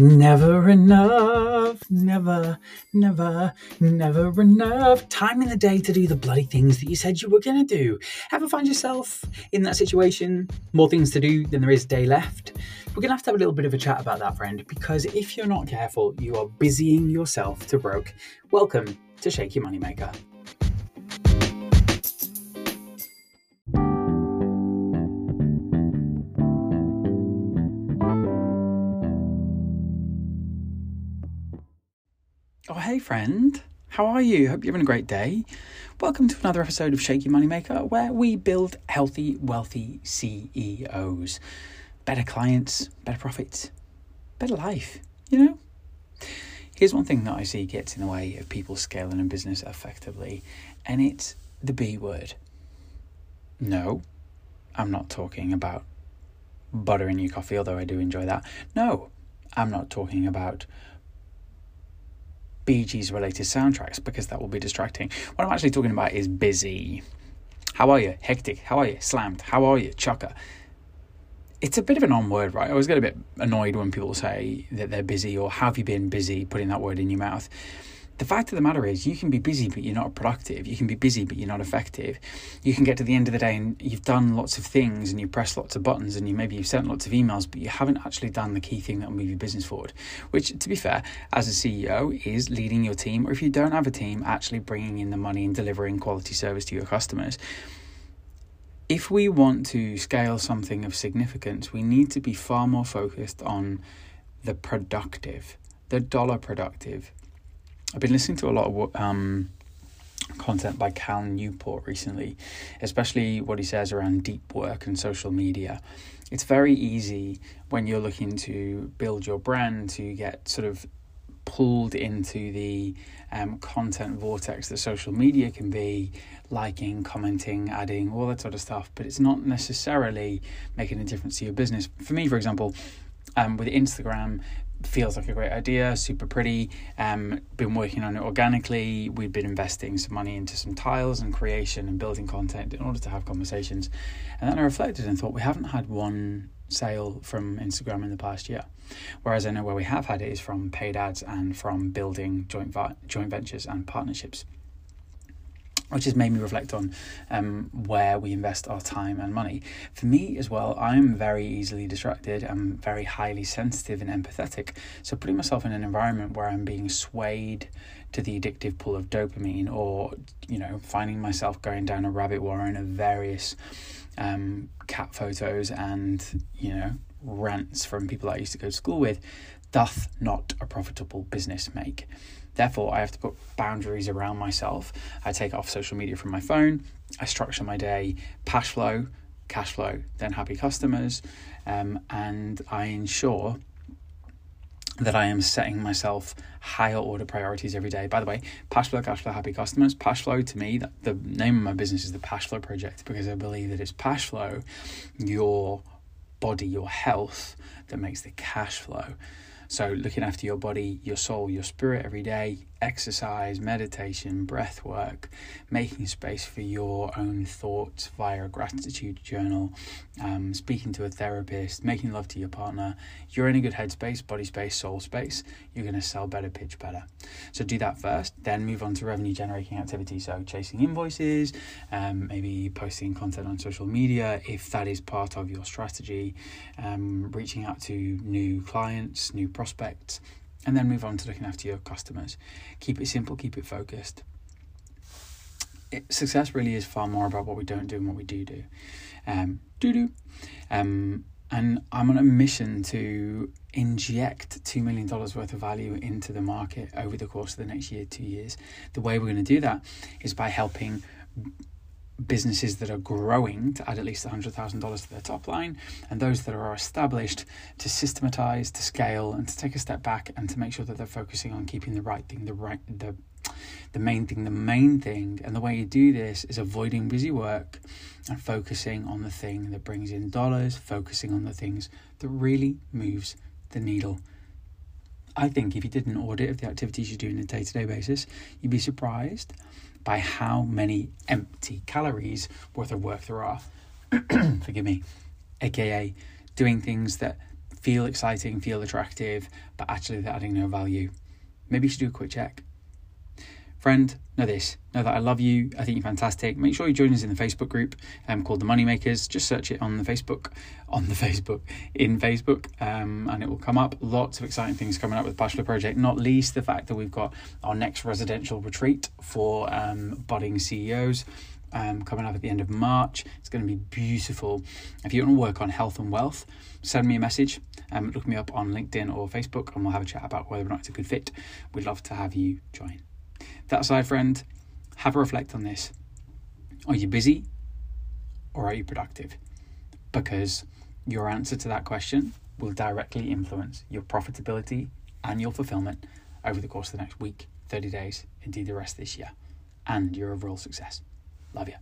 Never enough, never, never, never enough time in the day to do the bloody things that you said you were going to do. Ever find yourself in that situation? More things to do than there is day left? We're going to have to have a little bit of a chat about that, friend, because if you're not careful, you are busying yourself to broke. Welcome to Shake Your Moneymaker. Oh, hey, friend. How are you? Hope you're having a great day. Welcome to another episode of Shake Your Moneymaker, where we build healthy, wealthy CEOs. Better clients, better profits, better life, you know? Here's one thing that I see gets in the way of people scaling a business effectively, and it's the B word. No, I'm not talking about butter in your coffee, although I do enjoy that. No, I'm not talking about Bee Gees related soundtracks because that will be distracting. What I'm actually talking about is busy. How are you? Hectic. How are you? Slammed. How are you? Chucker. It's a bit of an on word, right? I always get a bit annoyed when people say that they're busy or have you been busy, putting that word in your mouth the fact of the matter is you can be busy but you're not productive. You can be busy but you're not effective. You can get to the end of the day and you've done lots of things and you press lots of buttons and you maybe you've sent lots of emails but you haven't actually done the key thing that will move your business forward which to be fair as a ceo is leading your team or if you don't have a team actually bringing in the money and delivering quality service to your customers. If we want to scale something of significance we need to be far more focused on the productive the dollar productive I've been listening to a lot of um, content by Cal Newport recently, especially what he says around deep work and social media. It's very easy when you're looking to build your brand to get sort of pulled into the um, content vortex that social media can be, liking, commenting, adding, all that sort of stuff, but it's not necessarily making a difference to your business. For me, for example, um, with Instagram, feels like a great idea, super pretty. Um, been working on it organically. We've been investing some money into some tiles and creation and building content in order to have conversations. And then I reflected and thought we haven't had one sale from Instagram in the past year. Whereas I know where we have had it is from paid ads and from building joint joint ventures and partnerships which has made me reflect on um, where we invest our time and money. For me as well, I'm very easily distracted. I'm very highly sensitive and empathetic. So putting myself in an environment where I'm being swayed to the addictive pull of dopamine, or you know, finding myself going down a rabbit warren of various um, cat photos and you know rants from people I used to go to school with, doth not a profitable business make. Therefore, I have to put boundaries around myself. I take off social media from my phone. I structure my day cash flow, cash flow, then happy customers, um, and I ensure that I am setting myself higher order priorities every day. By the way, Pashflow, Cashflow, Happy Customers. Pashflow to me, the name of my business is the Pashflow Project because I believe that it's Pashflow, your body, your health, that makes the cash flow. So, looking after your body, your soul, your spirit every day, exercise, meditation, breath work, making space for your own thoughts via a gratitude journal, um, speaking to a therapist, making love to your partner, you're in a good headspace, body space, soul space, you're going to sell better, pitch better. So do that first, then move on to revenue generating activities. So chasing invoices, um, maybe posting content on social media if that is part of your strategy, um, reaching out to new clients, new prospects and then move on to looking after your customers. Keep it simple, keep it focused. It, success really is far more about what we don't do and what we do do. Um, do do. Um, and I'm on a mission to inject $2 million worth of value into the market over the course of the next year, two years. The way we're going to do that is by helping businesses that are growing to add at least $100,000 to their top line, and those that are established to systematize, to scale, and to take a step back and to make sure that they're focusing on keeping the right thing, the right, the, the main thing, the main thing. And the way you do this is avoiding busy work and focusing on the thing that brings in dollars, focusing on the things that really moves the needle. I think if you did an audit of the activities you do on a day to day basis, you'd be surprised by how many empty calories worth of work there are. Forgive me. AKA doing things that feel exciting, feel attractive, but actually they're adding no value, maybe you should do a quick check. Friend, know this. Know that I love you. I think you're fantastic. Make sure you join us in the Facebook group um, called The Moneymakers. Just search it on the Facebook, on the Facebook, in Facebook, um, and it will come up. Lots of exciting things coming up with Pashflow Project, not least the fact that we've got our next residential retreat for um, budding CEOs. Um, coming up at the end of March. It's going to be beautiful. If you want to work on health and wealth, send me a message. Um, look me up on LinkedIn or Facebook, and we'll have a chat about whether or not it's a good fit. We'd love to have you join. That aside, friend, have a reflect on this. Are you busy or are you productive? Because your answer to that question will directly influence your profitability and your fulfillment over the course of the next week, 30 days, indeed the rest of this year, and your overall success. Love you.